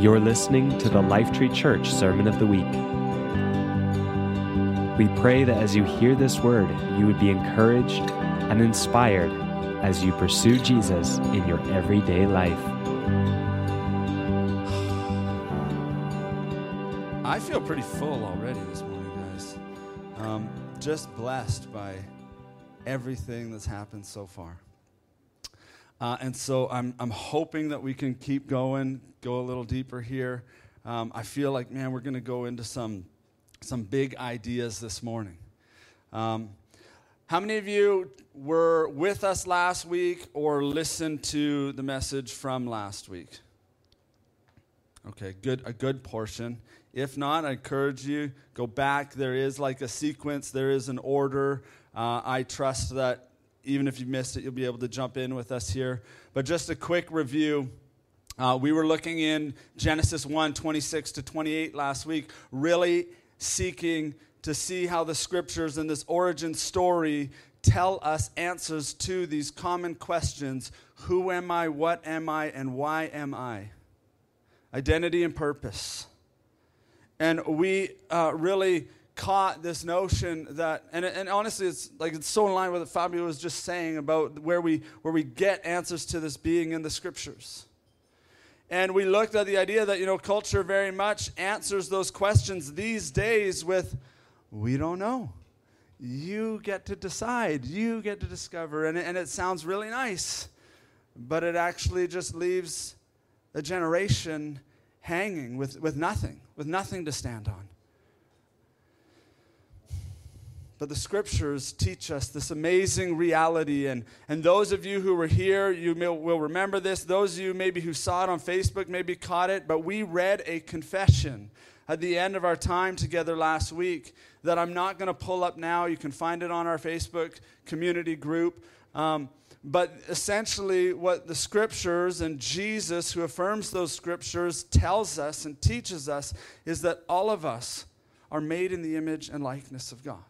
You're listening to the Lifetree Church Sermon of the Week. We pray that as you hear this word, you would be encouraged and inspired as you pursue Jesus in your everyday life. I feel pretty full already this morning, guys. Um, just blessed by everything that's happened so far. Uh, and so I'm, I'm hoping that we can keep going, go a little deeper here. Um, I feel like, man, we're going to go into some, some big ideas this morning. Um, how many of you were with us last week or listened to the message from last week? Okay, good, a good portion. If not, I encourage you go back. There is like a sequence. There is an order. Uh, I trust that even if you missed it, you'll be able to jump in with us here. But just a quick review. Uh, we were looking in Genesis 1 26 to 28 last week, really seeking to see how the scriptures and this origin story tell us answers to these common questions Who am I? What am I? And why am I? Identity and purpose. And we uh, really caught this notion that, and, and honestly, it's like it's so in line with what Fabio was just saying about where we, where we get answers to this being in the scriptures. And we looked at the idea that, you know, culture very much answers those questions these days with, we don't know. You get to decide, you get to discover. And, and it sounds really nice, but it actually just leaves a generation hanging with, with nothing, with nothing to stand on. But the scriptures teach us this amazing reality. And, and those of you who were here, you may, will remember this. Those of you maybe who saw it on Facebook maybe caught it. But we read a confession at the end of our time together last week that I'm not going to pull up now. You can find it on our Facebook community group. Um, but essentially, what the scriptures and Jesus, who affirms those scriptures, tells us and teaches us is that all of us are made in the image and likeness of God.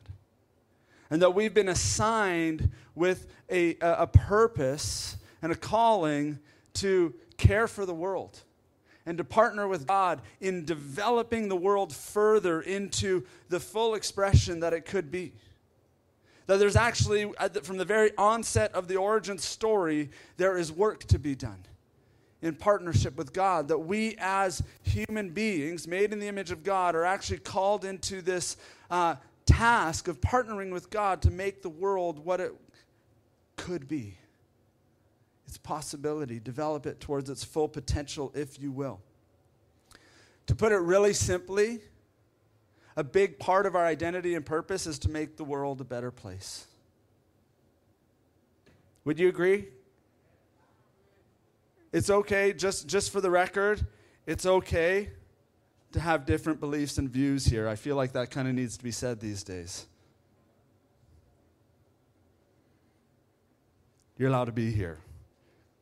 And that we've been assigned with a, a, purpose and a calling to care for the world and to partner with God in developing the world further into the full expression that it could be. That there's actually, from the very onset of the origin story, there is work to be done in partnership with God. That we, as human beings made in the image of God, are actually called into this uh, task of partnering with God to make the world what it could be. Its possibility, develop it towards its full potential, if you will. To put it really simply, a big part of our identity and purpose is to make the world a better place. Would you agree? It's okay, just, just for the record, it's okay to have different beliefs and views here. I feel like that kind of needs to be said these days. You're allowed to be here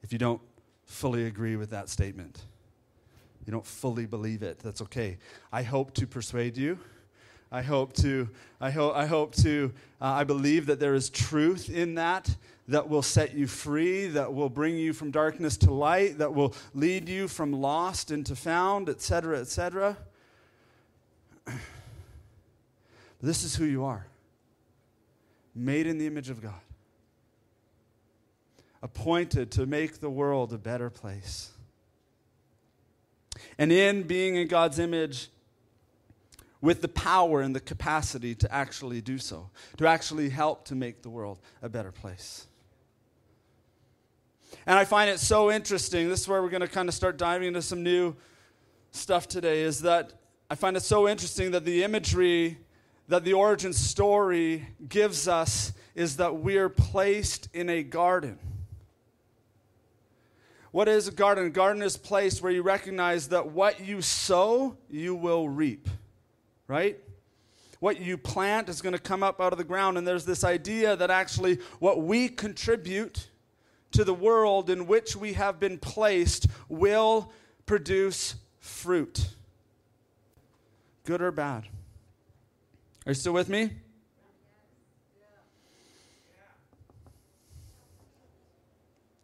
if you don't fully agree with that statement. You don't fully believe it. That's okay. I hope to persuade you. I hope to, I hope, I hope to, uh, I believe that there is truth in that that will set you free, that will bring you from darkness to light, that will lead you from lost into found, etc., etc. This is who you are made in the image of God, appointed to make the world a better place. And in being in God's image, with the power and the capacity to actually do so, to actually help to make the world a better place. And I find it so interesting. This is where we're going to kind of start diving into some new stuff today is that I find it so interesting that the imagery that the origin story gives us is that we're placed in a garden. What is a garden? A garden is a place where you recognize that what you sow, you will reap right? What you plant is going to come up out of the ground. And there's this idea that actually what we contribute to the world in which we have been placed will produce fruit, good or bad. Are you still with me?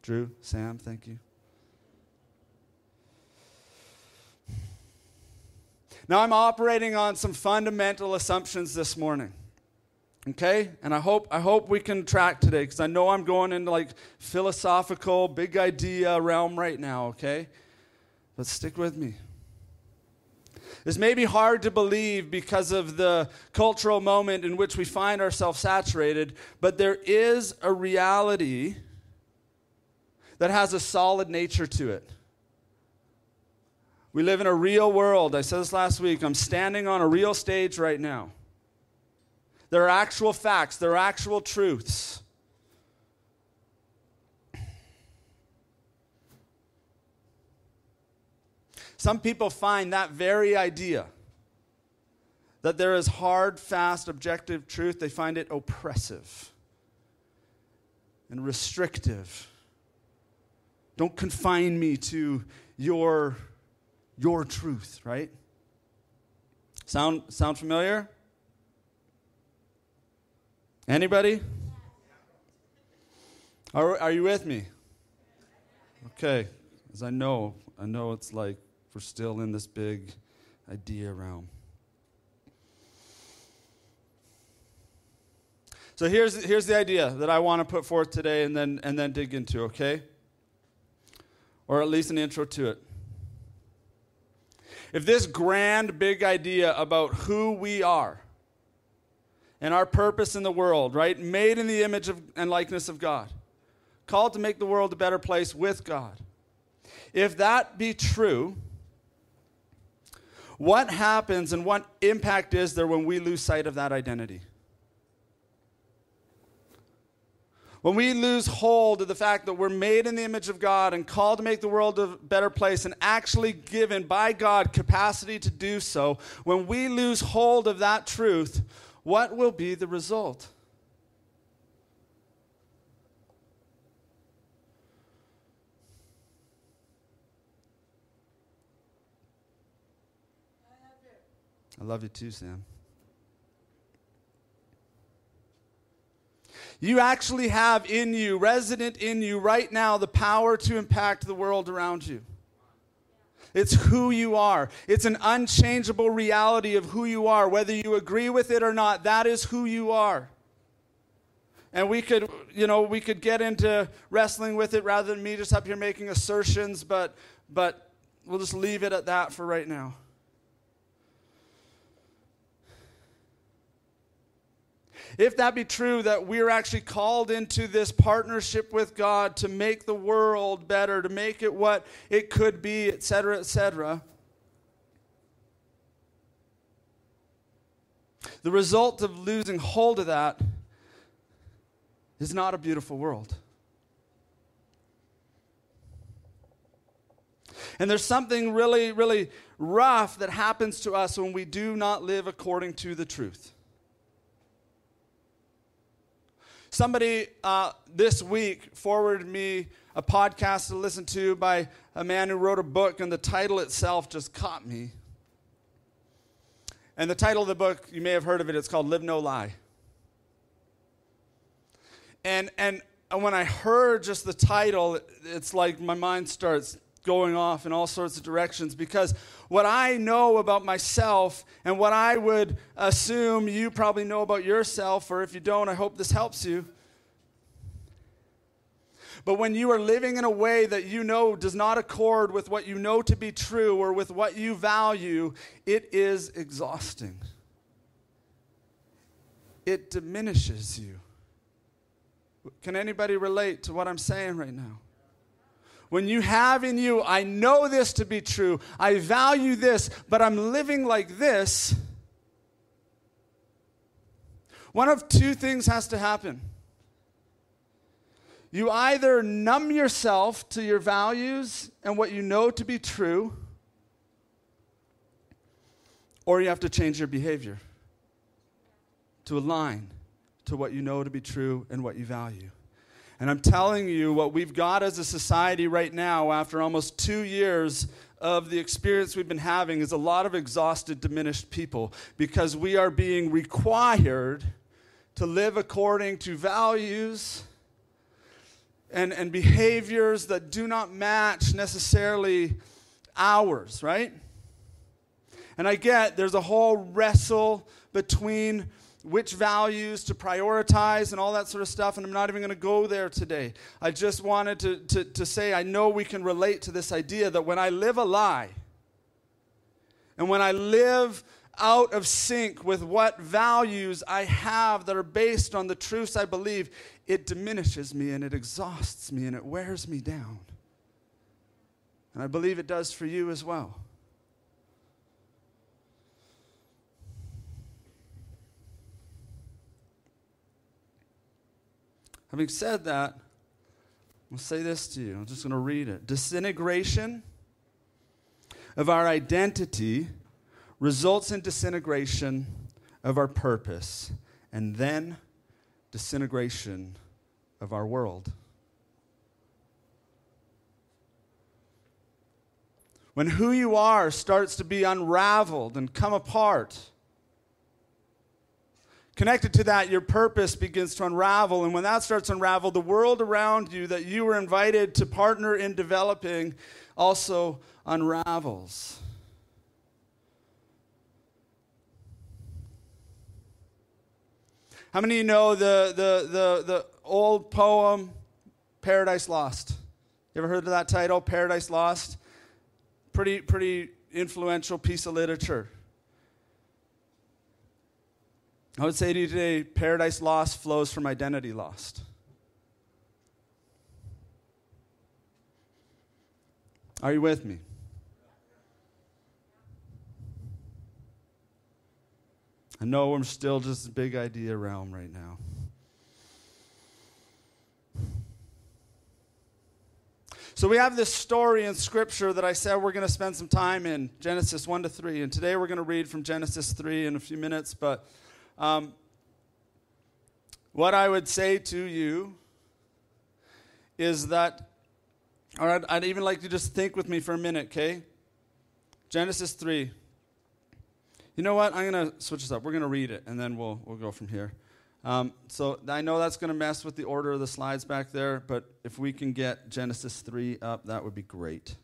Drew, Sam, thank you. Now, I'm operating on some fundamental assumptions this morning. Okay? And I hope, I hope we can track today because I know I'm going into like philosophical, big idea realm right now, okay? But stick with me. This may be hard to believe because of the cultural moment in which we find ourselves saturated, but there is a reality that has a solid nature to it. We live in a real world. I said this last week. I'm standing on a real stage right now. There are actual facts, there are actual truths. Some people find that very idea that there is hard, fast, objective truth, they find it oppressive and restrictive. Don't confine me to your, your truth, right? Sound, sound familiar? Anybody? Are, are you with me? Okay, as I know, I know it's like we're still in this big idea realm. So here's, here's the idea that I want to put forth today and then, and then dig into, okay? Or at least an intro to it. If this grand, big idea about who we are and our purpose in the world, right? Made in the image of, and likeness of God, called to make the world a better place with God. If that be true, what happens and what impact is there when we lose sight of that identity? When we lose hold of the fact that we're made in the image of God and called to make the world a better place and actually given by God capacity to do so, when we lose hold of that truth, what will be the result? I love you too, Sam. You actually have in you, resident in you right now, the power to impact the world around you. It's who you are. It's an unchangeable reality of who you are. Whether you agree with it or not, that is who you are. And we could, you know, we could get into wrestling with it rather than me just up here making assertions, but but we'll just leave it at that for right now. If that be true, that we're actually called into this partnership with God to make the world better, to make it what it could be, etc., etc., the result of losing hold of that is not a beautiful world. And there's something really, really rough that happens to us when we do not live according to the truth. Somebody uh, this week forwarded me a podcast to listen to by a man who wrote a book, and the title itself just caught me. And the title of the book, you may have heard of it, it's called Live No Lie. And, and when I heard just the title, it's like my mind starts going off in all sorts of directions because what I know about myself and what I would assume you probably know about yourself, or if you don't, I hope this helps you. But when you are living in a way that you know does not accord with what you know to be true or with what you value, it is exhausting. It diminishes you. Can anybody relate to what I'm saying right now? When you have in you, I know this to be true, I value this, but I'm living like this, one of two things has to happen. You either numb yourself to your values and what you know to be true, or you have to change your behavior to align to what you know to be true and what you value. And I'm telling you, what we've got as a society right now, after almost two years of the experience we've been having, is a lot of exhausted, diminished people because we are being required to live according to values and, and behaviors that do not match necessarily ours, right? And I get there's a whole wrestle between which values to prioritize and all that sort of stuff, and I'm not even going to go there today. I just wanted to, to, to say I know we can relate to this idea that when I live a lie, and when I live out of sync with what values I have that are based on the truths I believe, it diminishes me and it exhausts me and it wears me down. And I believe it does for you as well. Having said that, I'll say this to you. I'm just going to read it. Disintegration of our identity results in disintegration of our purpose and then disintegration of our world. When who you are starts to be unraveled and come apart, connected to that, your purpose begins to unravel. And when that starts to unravel, the world around you that you were invited to partner in developing also unravels. How many of you know the, the, the, the old poem, Paradise Lost? You ever heard of that title, Paradise Lost? Pretty, pretty influential piece of literature. I would say to you today, Paradise Lost flows from identity lost. Are you with me? I know we're still just a big idea realm right now. So we have this story in Scripture that I said we're going to spend some time in Genesis 1 to 3. And today we're going to read from Genesis 3 in a few minutes. But um, what I would say to you is that, all right, I'd even like you to just think with me for a minute, okay? Genesis 3. You know what? I'm going to switch this up. We're going to read it, and then we'll, we'll go from here. Um, so I know that's going to mess with the order of the slides back there, but if we can get Genesis 3 up, that would be great.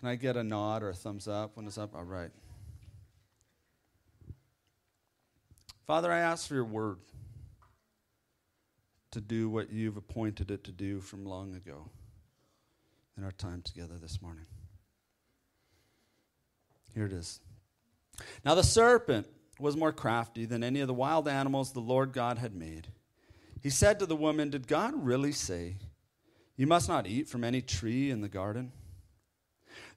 Can I get a nod or a thumbs up when it's up? All right. Father, I ask for your word to do what you've appointed it to do from long ago in our time together this morning. Here it is. Now the serpent was more crafty than any of the wild animals the Lord God had made. He said to the woman, Did God really say, You must not eat from any tree in the garden?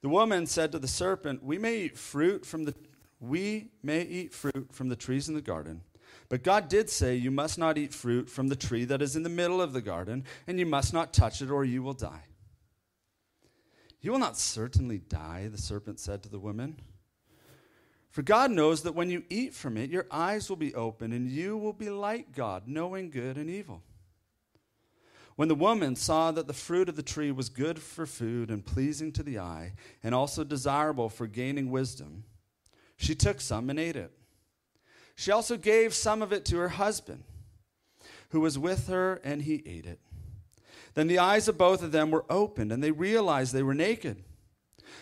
The woman said to the serpent, We may eat fruit from the we may eat fruit from the trees in the garden. But God did say, You must not eat fruit from the tree that is in the middle of the garden, and you must not touch it, or you will die. You will not certainly die, the serpent said to the woman. For God knows that when you eat from it, your eyes will be open, and you will be like God, knowing good and evil. When the woman saw that the fruit of the tree was good for food and pleasing to the eye, and also desirable for gaining wisdom, she took some and ate it. She also gave some of it to her husband, who was with her, and he ate it. Then the eyes of both of them were opened, and they realized they were naked.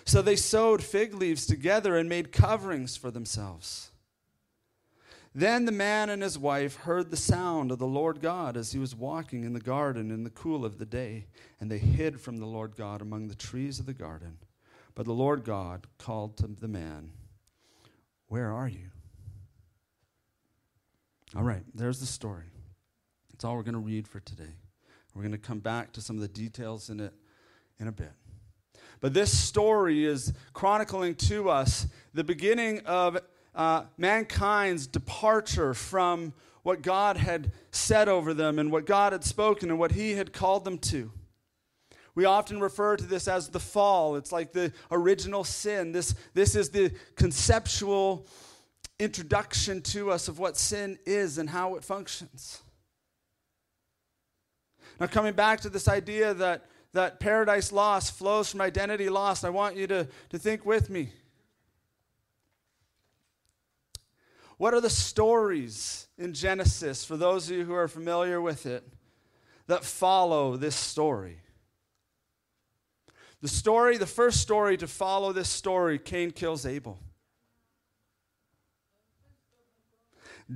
So they sewed fig leaves together and made coverings for themselves. Then the man and his wife heard the sound of the Lord God as he was walking in the garden in the cool of the day, and they hid from the Lord God among the trees of the garden. But the Lord God called to the man, Where are you? All right, there's the story. That's all we're going to read for today. We're going to come back to some of the details in it in a bit. But this story is chronicling to us the beginning of uh, mankind's departure from what God had said over them and what God had spoken and what He had called them to. We often refer to this as the fall. It's like the original sin. This, this is the conceptual introduction to us of what sin is and how it functions. Now, coming back to this idea that, that paradise lost flows from identity lost, I want you to, to think with me. What are the stories in Genesis, for those of you who are familiar with it, that follow this story? The story, the first story to follow this story, Cain kills Abel.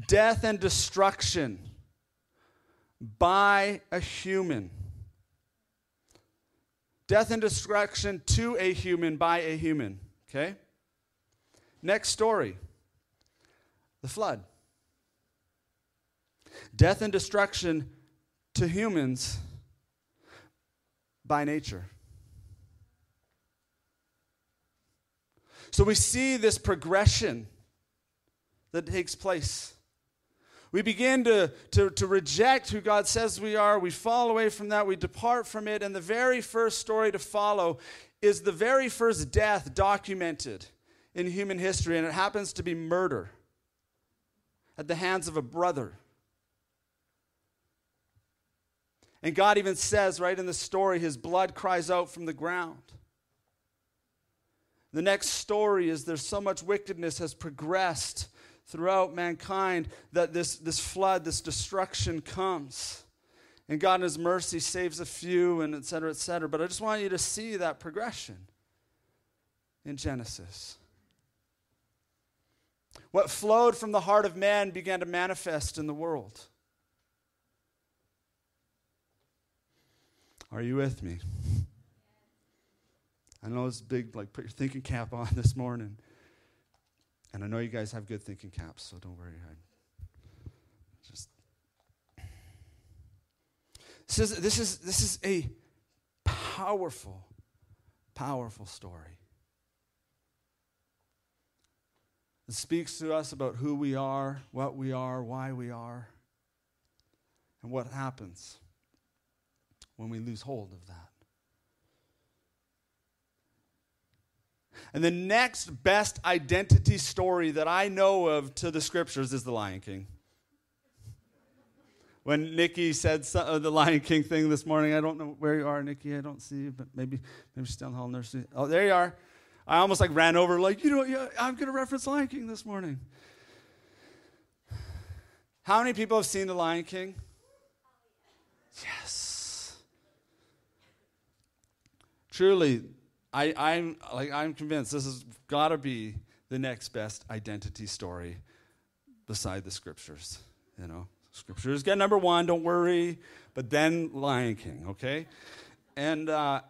Death and destruction by a human. Death and destruction to a human by a human. Okay? Next story the flood. Death and destruction to humans by nature. So we see this progression that takes place. We begin to, to, to reject who God says we are. We fall away from that. We depart from it. And the very first story to follow is the very first death documented in human history, and it happens to be murder at the hands of a brother. And God even says right in the story, his blood cries out from the ground. The next story is there's so much wickedness has progressed throughout mankind that this, this flood, this destruction comes. And God in His mercy saves a few, and et cetera, et cetera. But I just want you to see that progression in Genesis. What flowed from the heart of man began to manifest in the world. Are you with me? I know it's big, like put your thinking cap on this morning. And I know you guys have good thinking caps, so don't worry. I just this is, this is, this is a powerful, powerful story. It speaks to us about who we are, what we are, why we are, and what happens when we lose hold of that. And the next best identity story that I know of to the scriptures is the Lion King. When Nikki said uh, the Lion King thing this morning, I don't know where you are, Nikki. I don't see you, but maybe maybe she's down the hall nursery. Oh, there you are. I almost like ran over, like, you know, yeah, I'm going to reference Lion King this morning. How many people have seen the Lion King? Yes. Truly, I, I'm like I'm convinced this has got to be the next best identity story beside the scriptures. You know, scriptures get number one. Don't worry, but then Lion King. Okay, and uh,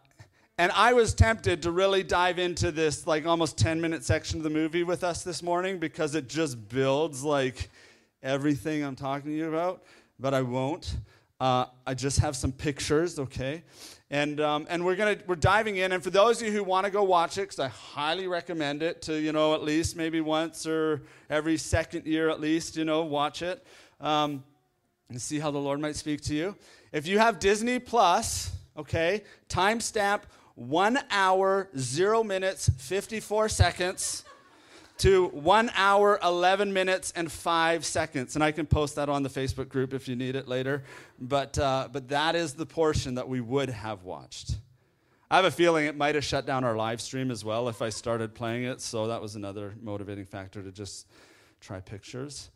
and I was tempted to really dive into this like almost ten minute section of the movie with us this morning because it just builds like everything I'm talking to you about, but I won't. Uh, I just have some pictures, okay? And um, and we're gonna we're diving in. And for those of you who want to go watch it, because I highly recommend it to you know at least maybe once or every second year at least you know watch it um, and see how the Lord might speak to you. If you have Disney Plus, okay, timestamp one hour zero minutes fifty four seconds to one hour, 11 minutes, and five seconds. And I can post that on the Facebook group if you need it later. But, uh, but that is the portion that we would have watched. I have a feeling it might have shut down our live stream as well if I started playing it. So that was another motivating factor to just try pictures.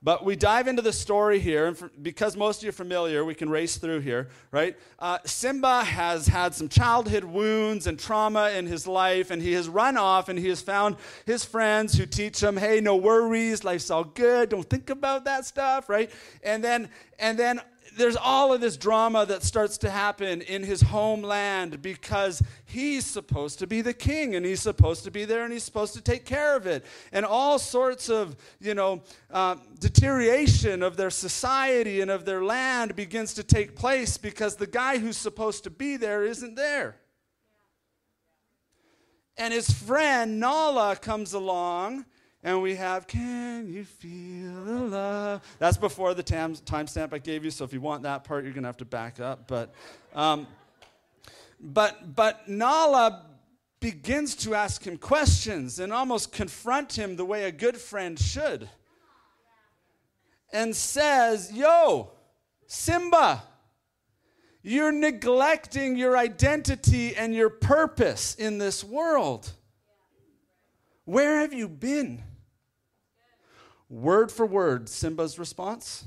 But we dive into the story here, and for, because most of you are familiar, we can race through here, right? Uh, Simba has had some childhood wounds and trauma in his life, and he has run off and he has found his friends who teach him, hey, no worries, life's all good, don't think about that stuff, right? And then, and then there's all of this drama that starts to happen in his homeland because he's supposed to be the king and he's supposed to be there and he's supposed to take care of it. And all sorts of, you know, uh, deterioration of their society and of their land begins to take place because the guy who's supposed to be there isn't there. And his friend Nala comes along and we have, Can You Feel the Love? That's before the tam- timestamp I gave you, so if you want that part, you're going to have to back up. But, um, but, but Nala begins to ask him questions and almost confront him the way a good friend should. And says, Yo, Simba, you're neglecting your identity and your purpose in this world. Where have you been? Word for word, Simba's response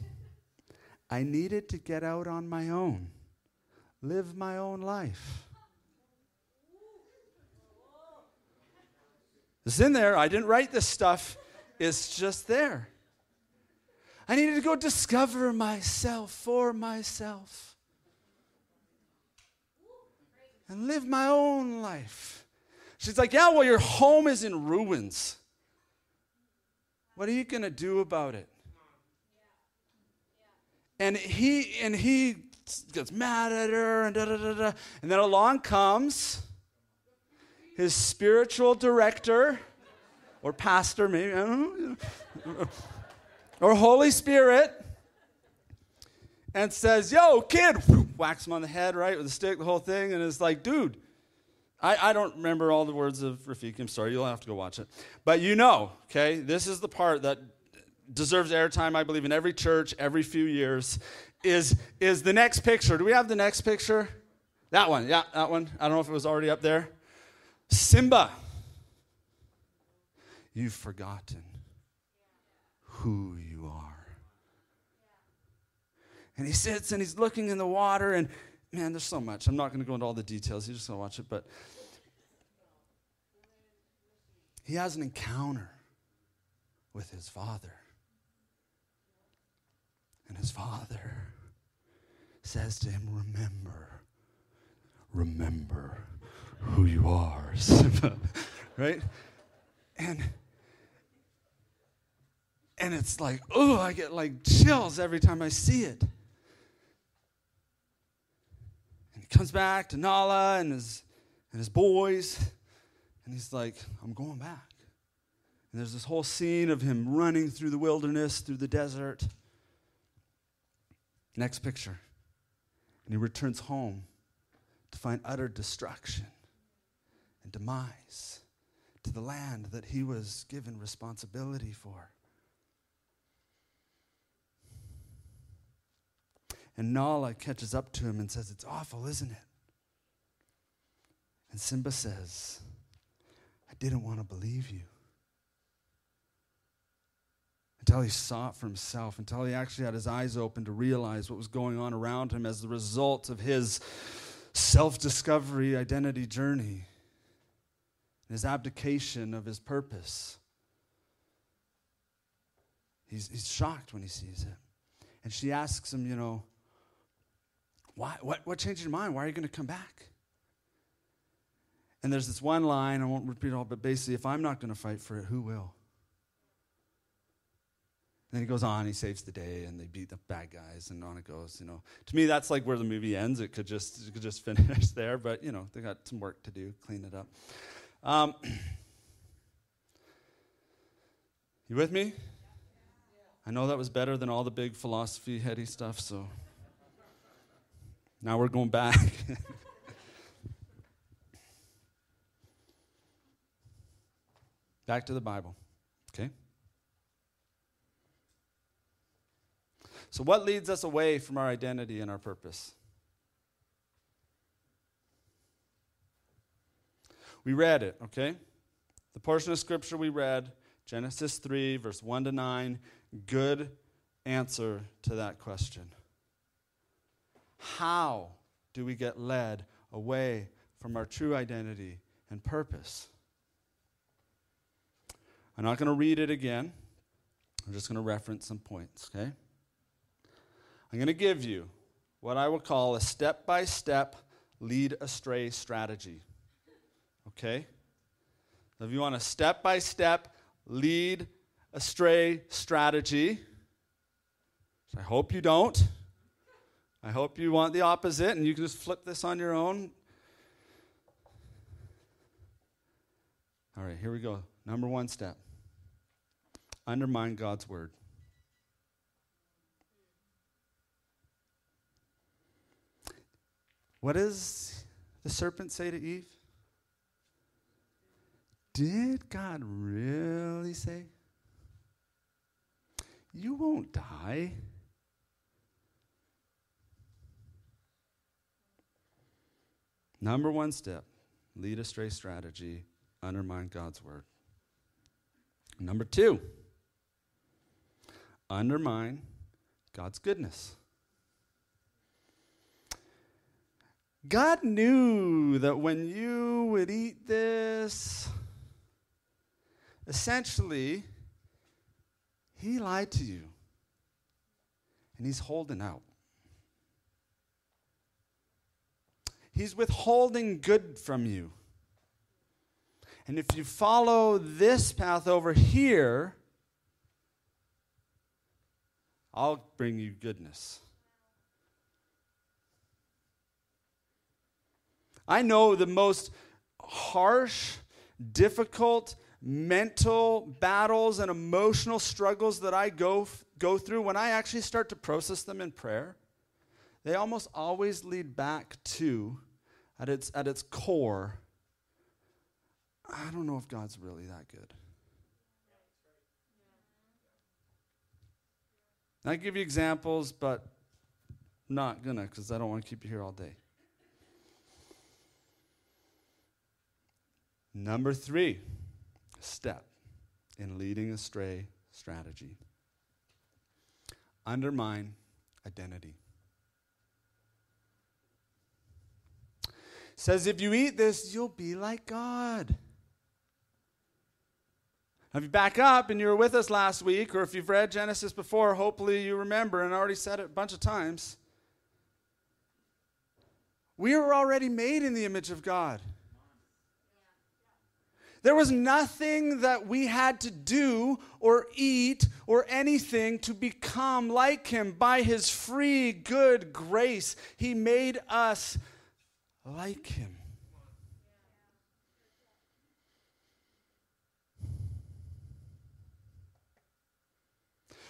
I needed to get out on my own, live my own life. It's in there. I didn't write this stuff. It's just there. I needed to go discover myself for myself and live my own life. She's like, Yeah, well, your home is in ruins. What are you going to do about it? And he and he gets mad at her and da da da da. And then along comes his spiritual director or pastor, maybe, or Holy Spirit, and says, Yo, kid, whacks him on the head, right, with a stick, the whole thing, and it's like, dude, I, I don't remember all the words of Rafiki. I'm sorry, you'll have to go watch it. But you know, okay, this is the part that deserves airtime, I believe, in every church every few years, is, is the next picture. Do we have the next picture? That one, yeah, that one. I don't know if it was already up there. Simba, you've forgotten who you are. And he sits and he's looking in the water, and man, there's so much. I'm not going to go into all the details. You're just going to watch it. But he has an encounter with his father. And his father says to him, Remember, remember who you are, right? And and it's like, oh, I get like chills every time I see it. And he comes back to Nala and his and his boys, and he's like, I'm going back. And there's this whole scene of him running through the wilderness, through the desert. Next picture. And he returns home to find utter destruction and demise to the land that he was given responsibility for. And Nala catches up to him and says, It's awful, isn't it? And Simba says, I didn't want to believe you. Until he saw it for himself, until he actually had his eyes open to realize what was going on around him as the result of his self discovery identity journey, his abdication of his purpose. He's, he's shocked when he sees it. And she asks him, you know, why, what, what changed your mind? Why are you going to come back? And there's this one line, I won't repeat it all, but basically, if I'm not going to fight for it, who will? And then he goes on, he saves the day, and they beat the bad guys, and on it goes. You know, to me, that's like where the movie ends. It could just, it could just finish there, but you know, they got some work to do, clean it up. Um, you with me? I know that was better than all the big philosophy, heady stuff, so now we're going back. back to the Bible, okay? So, what leads us away from our identity and our purpose? We read it, okay? The portion of scripture we read, Genesis 3, verse 1 to 9, good answer to that question. How do we get led away from our true identity and purpose? I'm not going to read it again. I'm just going to reference some points, okay? I'm going to give you what I would call a step by step lead astray strategy. Okay? if you want a step by step lead astray strategy, I hope you don't. I hope you want the opposite and you can just flip this on your own. All right, here we go. Number one step undermine God's word. What does the serpent say to Eve? Did God really say? You won't die. Number one step lead astray strategy, undermine God's word. Number two, undermine God's goodness. God knew that when you would eat this, essentially, he lied to you. And he's holding out. He's withholding good from you. And if you follow this path over here, I'll bring you goodness. I know the most harsh, difficult mental battles and emotional struggles that I go, go through, when I actually start to process them in prayer, they almost always lead back to, at its, at its core, I don't know if God's really that good. I give you examples, but not gonna because I don't want to keep you here all day. Number three step in leading astray strategy undermine identity. Says if you eat this, you'll be like God. If you back up and you were with us last week, or if you've read Genesis before, hopefully you remember and already said it a bunch of times. We were already made in the image of God. There was nothing that we had to do or eat or anything to become like Him. By His free, good grace, He made us like Him.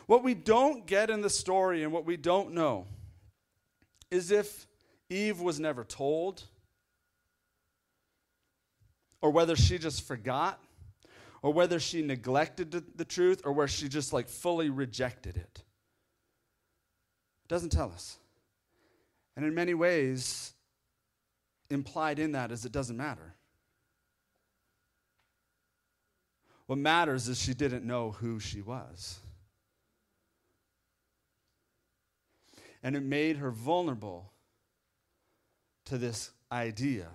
What we don't get in the story and what we don't know is if Eve was never told, or whether she just forgot, or whether she neglected the truth, or where she just like fully rejected it. It doesn't tell us. And in many ways, implied in that is it doesn't matter. What matters is she didn't know who she was. And it made her vulnerable to this idea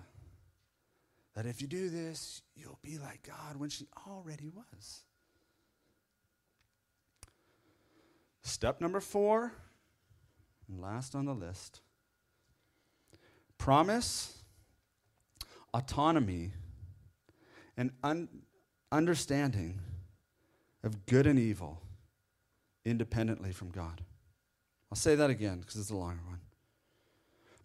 that if you do this, you'll be like God when she already was. Step number four, and last on the list promise, autonomy, and un- understanding of good and evil independently from God. I'll say that again because it's a longer one.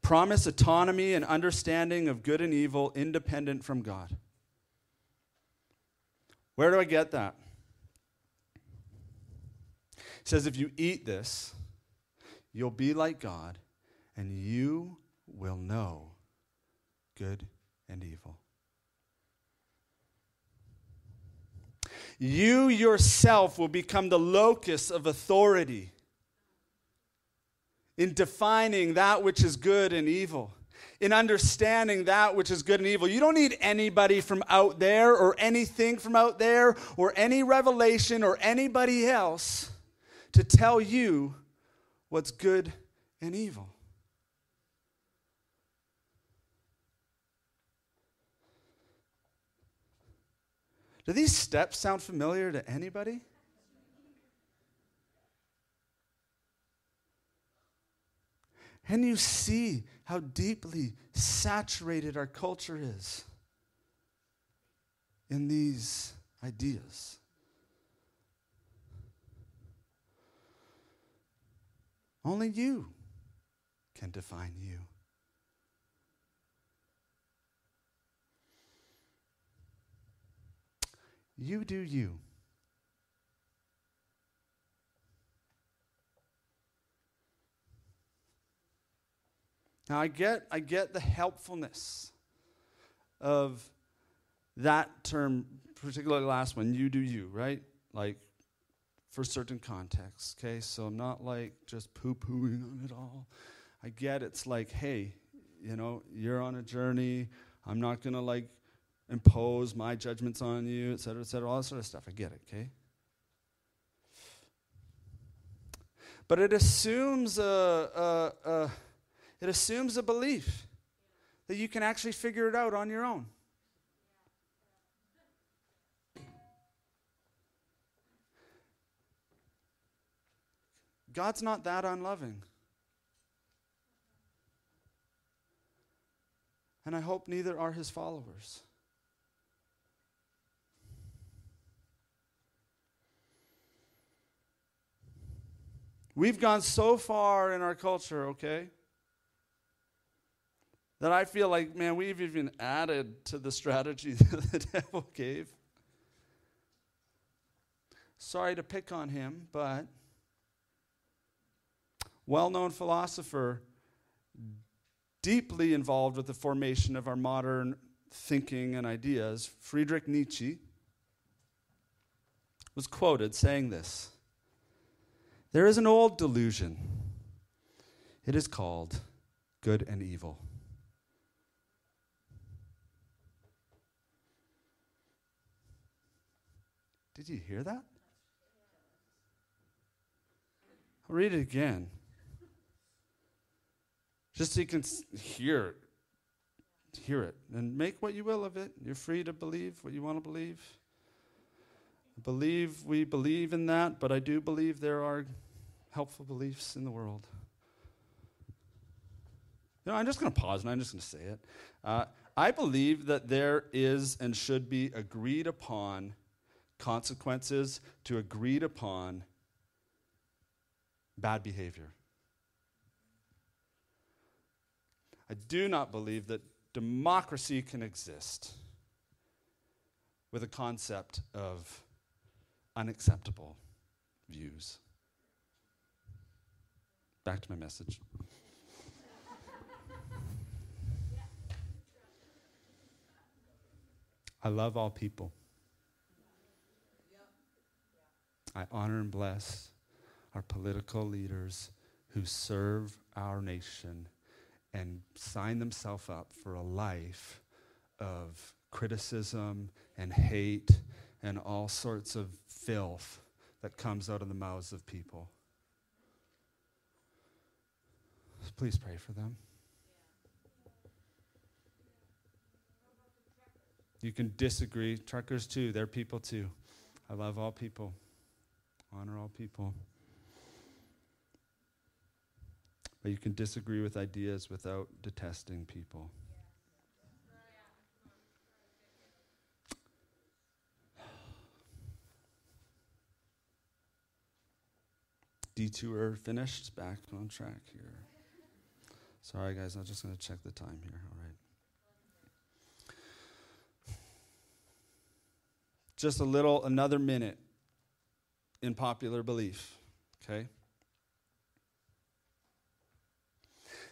Promise autonomy and understanding of good and evil independent from God. Where do I get that? It says, if you eat this, you'll be like God, and you will know good and evil. You yourself will become the locus of authority in defining that which is good and evil, in understanding that which is good and evil. You don't need anybody from out there or anything from out there or any revelation or anybody else to tell you what's good and evil. Do these steps sound familiar to anybody? And you see how deeply saturated our culture is in these ideas. Only you can define you. You do you. Now I get I get the helpfulness of that term, particularly the last one, you do you, right? Like for certain contexts, okay? So I'm not like just poo-pooing on it all. I get it's like, hey, you know, you're on a journey. I'm not gonna like impose my judgments on you, et cetera, et cetera, all that sort of stuff. I get it, okay? But it assumes a, a, a it assumes a belief that you can actually figure it out on your own. God's not that unloving. And I hope neither are his followers. We've gone so far in our culture, okay, that I feel like, man, we've even added to the strategy that the devil gave. Sorry to pick on him, but well known philosopher, deeply involved with the formation of our modern thinking and ideas, Friedrich Nietzsche, was quoted saying this There is an old delusion. It is called good and evil. Did you hear that? I'll read it again. Just so you can hear hear it and make what you will of it. You're free to believe what you want to believe. I believe we believe in that, but I do believe there are helpful beliefs in the world. You know, I'm just going to pause and I'm just going to say it. Uh, I believe that there is and should be agreed upon consequences to agreed upon bad behavior. I do not believe that democracy can exist with a concept of unacceptable views. Back to my message. I love all people. I honor and bless our political leaders who serve our nation and sign themselves up for a life of criticism and hate and all sorts of filth that comes out of the mouths of people. Please pray for them. You can disagree. Truckers, too, they're people, too. I love all people, honor all people. But you can disagree with ideas without detesting people. Detour finished. Back on track here. Sorry, guys. I'm just going to check the time here. All right. Just a little, another minute in popular belief. Okay?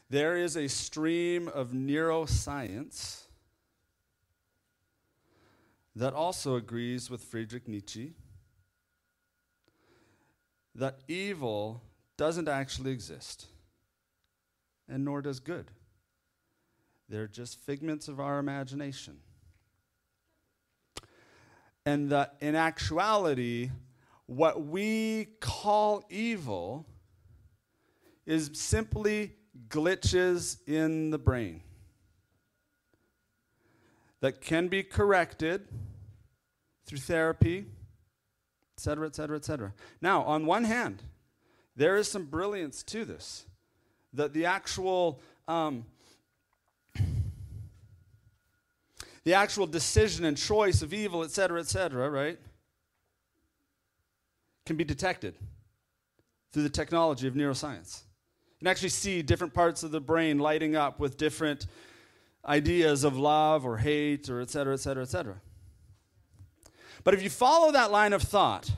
There is a stream of neuroscience that also agrees with Friedrich Nietzsche that evil doesn't actually exist, and nor does good. They're just figments of our imagination. And that in actuality, what we call evil is simply glitches in the brain that can be corrected through therapy, et cetera, et cetera, et cetera. Now, on one hand, there is some brilliance to this. That the actual um, the actual decision and choice of evil, et cetera, et cetera, right, can be detected through the technology of neuroscience. You can actually see different parts of the brain lighting up with different ideas of love or hate or et cetera, et cetera, et cetera. But if you follow that line of thought,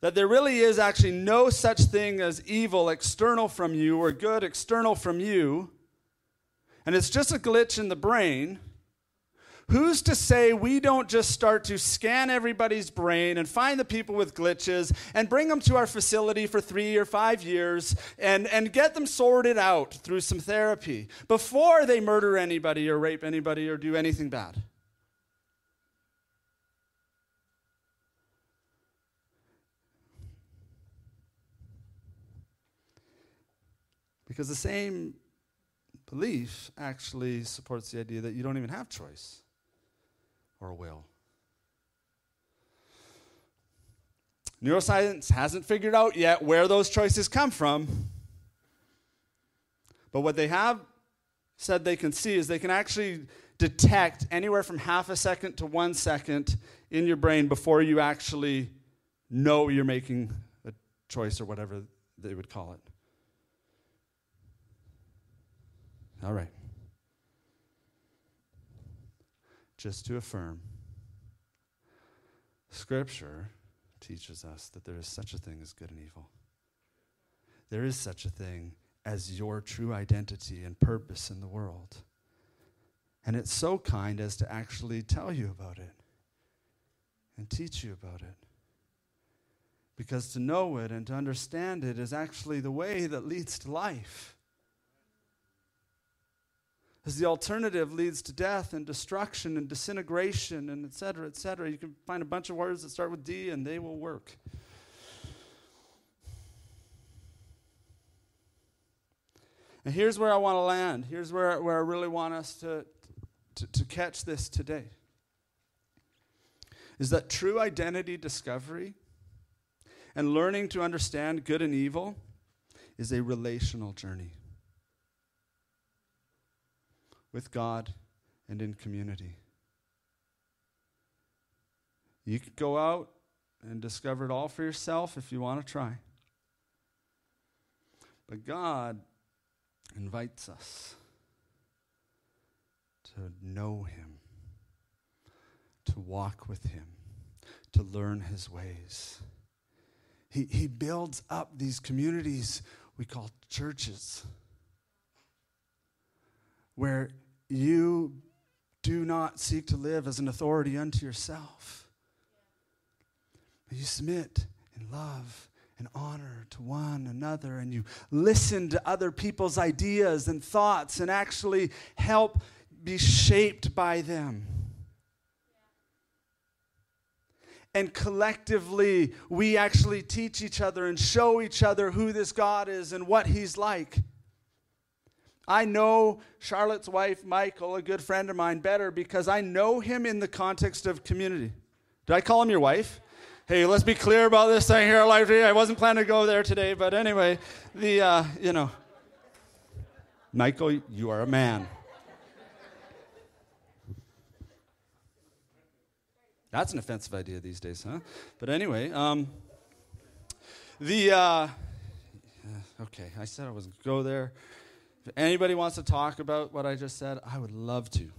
that there really is actually no such thing as evil external from you or good external from you, and it's just a glitch in the brain, Who's to say we don't just start to scan everybody's brain and find the people with glitches and bring them to our facility for three or five years and, and get them sorted out through some therapy before they murder anybody or rape anybody or do anything bad? Because the same belief actually supports the idea that you don't even have choice or will. Neuroscience hasn't figured out yet where those choices come from. But what they have said they can see is they can actually detect anywhere from half a second to one second in your brain before you actually know you're making a choice or whatever they would call it. All right. Just to affirm, Scripture teaches us that there is such a thing as good and evil. There is such a thing as your true identity and purpose in the world. And it's so kind as to actually tell you about it and teach you about it. Because to know it and to understand it is actually the way that leads to life. As the alternative leads to death and destruction and disintegration and et cetera, et cetera. You can find a bunch of words that start with D and they will work. And here's where I want to land. Here's where, where I really want us to, to, to catch this today. Is that true identity discovery and learning to understand good and evil is a relational journey with God and in community. You could go out and discover it all for yourself if you want to try. But God invites us to know Him, to walk with Him, to learn His ways. He, he builds up these communities we call churches where you do not seek to live as an authority unto yourself. You submit in love and honor to one another, and you listen to other people's ideas and thoughts and actually help be shaped by them. And collectively, we actually teach each other and show each other who this God is and what He's like. I know Charlotte's wife, Michael, a good friend of mine, better because I know him in the context of community. Did I call him your wife? Hey, let's be clear about this thing here, Life I wasn't planning to go there today, but anyway, the, uh, you know, Michael, you are a man. That's an offensive idea these days, huh? But anyway, um, the, uh, okay, I said I was go there. If anybody wants to talk about what I just said, I would love to.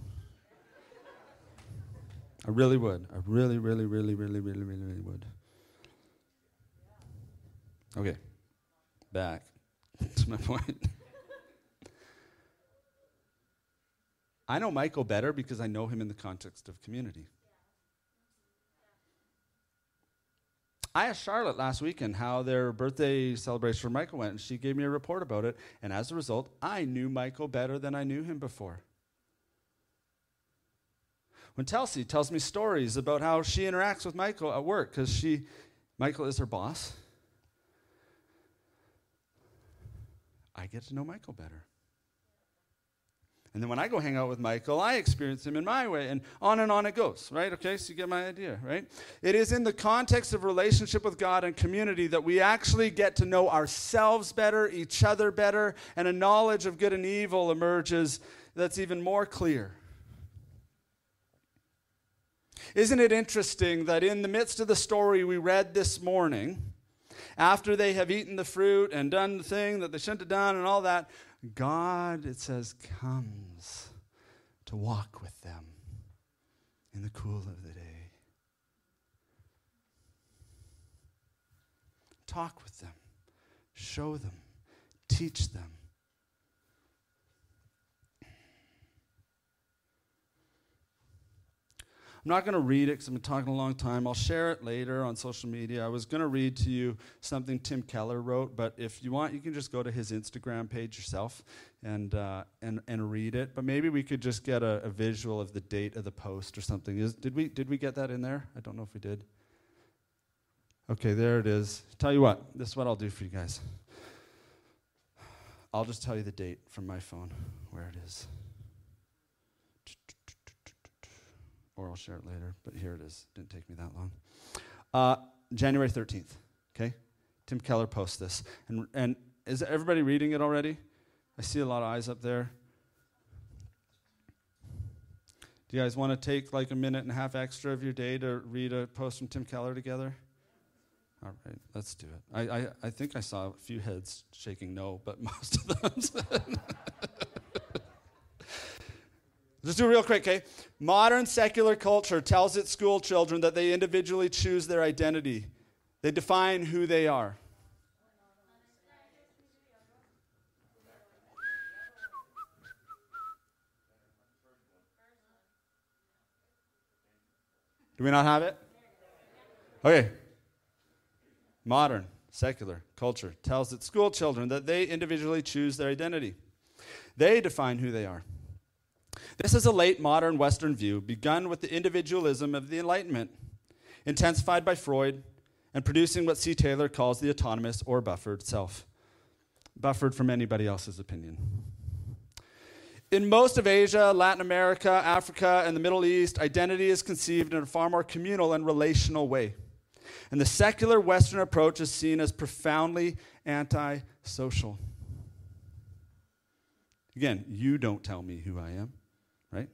I really would. I really, really, really, really, really, really, really would. Okay. Back to my point. I know Michael better because I know him in the context of community. I asked Charlotte last weekend how their birthday celebration for Michael went, and she gave me a report about it. And as a result, I knew Michael better than I knew him before. When Telsey tells me stories about how she interacts with Michael at work, because she, Michael is her boss, I get to know Michael better. And then when I go hang out with Michael, I experience him in my way, and on and on it goes, right? Okay, so you get my idea, right? It is in the context of relationship with God and community that we actually get to know ourselves better, each other better, and a knowledge of good and evil emerges that's even more clear. Isn't it interesting that in the midst of the story we read this morning, after they have eaten the fruit and done the thing that they shouldn't have done and all that, God, it says, comes to walk with them in the cool of the day. Talk with them, show them, teach them. I'm not going to read it because I've been talking a long time. I'll share it later on social media. I was going to read to you something Tim Keller wrote, but if you want, you can just go to his Instagram page yourself and, uh, and, and read it. But maybe we could just get a, a visual of the date of the post or something. Is, did, we, did we get that in there? I don't know if we did. Okay, there it is. Tell you what, this is what I'll do for you guys. I'll just tell you the date from my phone, where it is. Or I'll share it later, but here it is. Didn't take me that long. Uh, January 13th. Okay? Tim Keller posts this. And, and is everybody reading it already? I see a lot of eyes up there. Do you guys want to take like a minute and a half extra of your day to read a post from Tim Keller together? All right, let's do it. I, I, I think I saw a few heads shaking no, but most of them Let's do it real quick, okay? Modern secular culture tells its school children that they individually choose their identity, they define who they are. Do we not have it? Okay. Modern, secular culture tells its school children that they individually choose their identity. They define who they are. This is a late modern Western view, begun with the individualism of the Enlightenment, intensified by Freud, and producing what C. Taylor calls the autonomous or buffered self, buffered from anybody else's opinion. In most of Asia, Latin America, Africa, and the Middle East, identity is conceived in a far more communal and relational way. And the secular Western approach is seen as profoundly anti-social. Again, you don't tell me who I am, right?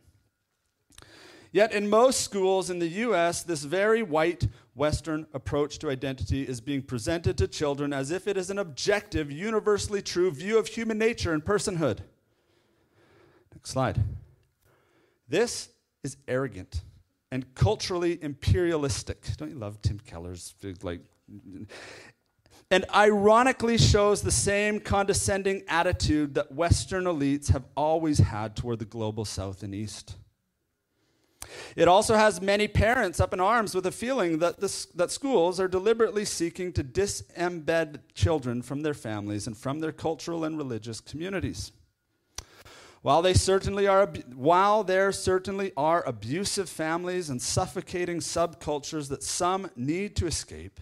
Yet, in most schools in the US, this very white Western approach to identity is being presented to children as if it is an objective, universally true view of human nature and personhood. Next slide. This is arrogant and culturally imperialistic. Don't you love Tim Keller's like and ironically shows the same condescending attitude that Western elites have always had toward the global South and East. It also has many parents up in arms with a feeling that, this, that schools are deliberately seeking to disembed children from their families and from their cultural and religious communities. While, they certainly are, while there certainly are abusive families and suffocating subcultures that some need to escape,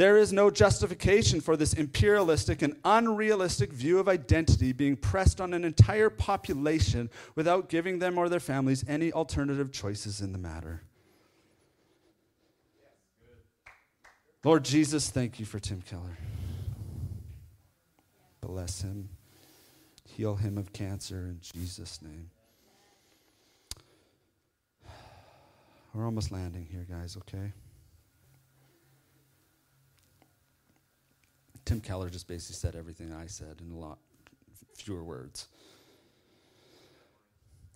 there is no justification for this imperialistic and unrealistic view of identity being pressed on an entire population without giving them or their families any alternative choices in the matter. Lord Jesus, thank you for Tim Keller. Bless him. Heal him of cancer in Jesus' name. We're almost landing here, guys, okay? Tim Keller just basically said everything I said in a lot fewer words.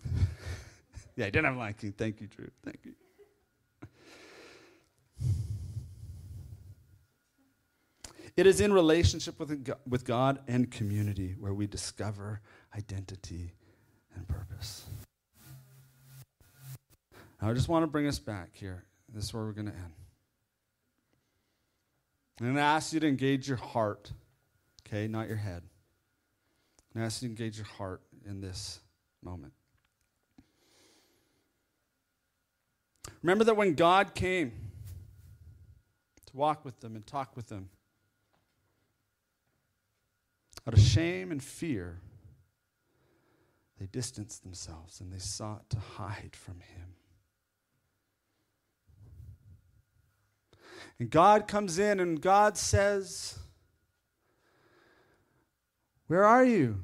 yeah, I didn't have a liking. Thank you, Drew. Thank you. It is in relationship with, with God and community where we discover identity and purpose. Now, I just want to bring us back here. This is where we're going to end. Going to ask you to engage your heart, okay, not your head. And to ask you to engage your heart in this moment. Remember that when God came to walk with them and talk with them, out of shame and fear, they distanced themselves and they sought to hide from him. And God comes in and God says, Where are you?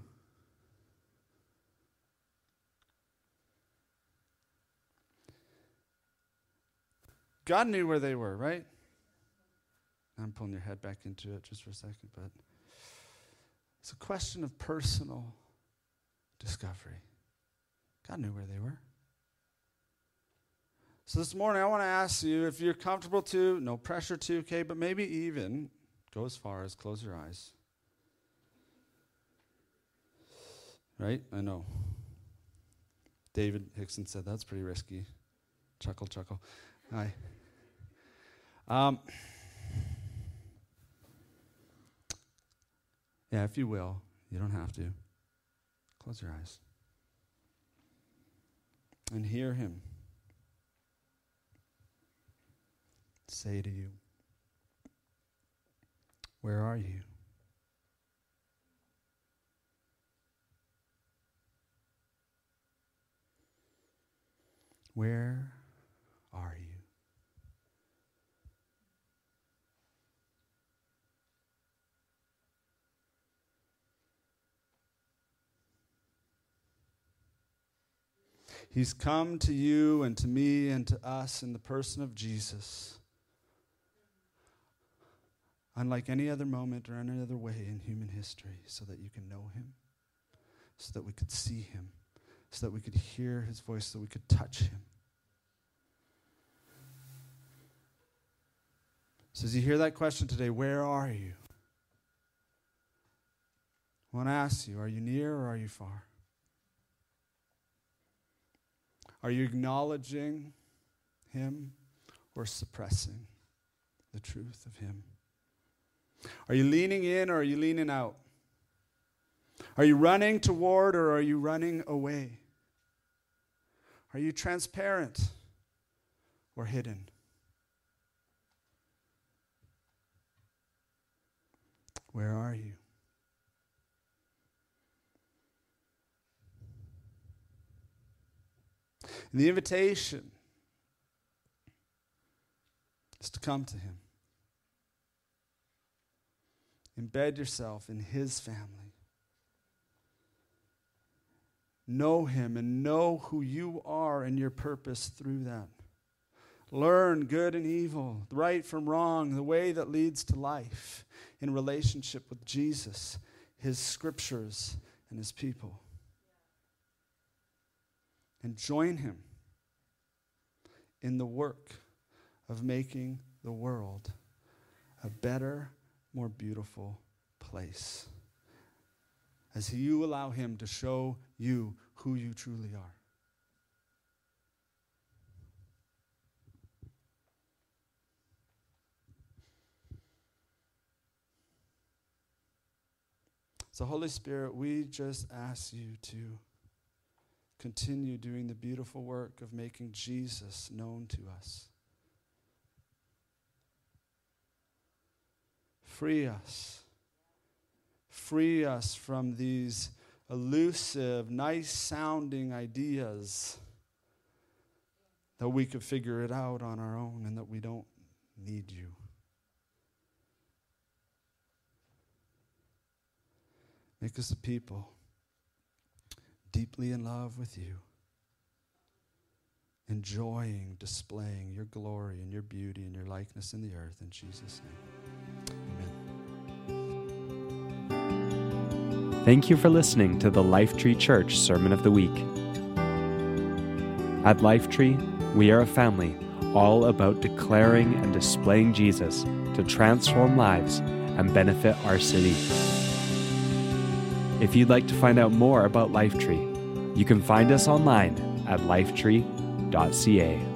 God knew where they were, right? I'm pulling your head back into it just for a second, but. It's a question of personal discovery. God knew where they were. So this morning, I want to ask you if you're comfortable to, no pressure to, okay, but maybe even go as far as close your eyes. Right? I know. David Hickson said that's pretty risky. Chuckle, chuckle. Hi. Um, Yeah, if you will. You don't have to. Close your eyes. And hear him say to you, Where are you? Where are you? He's come to you and to me and to us in the person of Jesus. Unlike any other moment or any other way in human history, so that you can know him, so that we could see him, so that we could hear his voice, so we could touch him. So, as you hear that question today, where are you? I want to ask you are you near or are you far? Are you acknowledging Him or suppressing the truth of Him? Are you leaning in or are you leaning out? Are you running toward or are you running away? Are you transparent or hidden? Where are you? And the invitation is to come to Him. Embed yourself in His family. Know Him and know who you are and your purpose through that. Learn good and evil, right from wrong, the way that leads to life in relationship with Jesus, His scriptures, and His people and join him in the work of making the world a better, more beautiful place. As you allow him to show you who you truly are. So, Holy Spirit, we just ask you to continue doing the beautiful work of making Jesus known to us. Free us. Free us from these elusive, nice sounding ideas that we could figure it out on our own and that we don't need you. Make us a people deeply in love with you, enjoying displaying your glory and your beauty and your likeness in the earth. In Jesus' name, Thank you for listening to the Lifetree Church Sermon of the Week. At Lifetree, we are a family all about declaring and displaying Jesus to transform lives and benefit our city. If you'd like to find out more about Lifetree, you can find us online at lifetree.ca.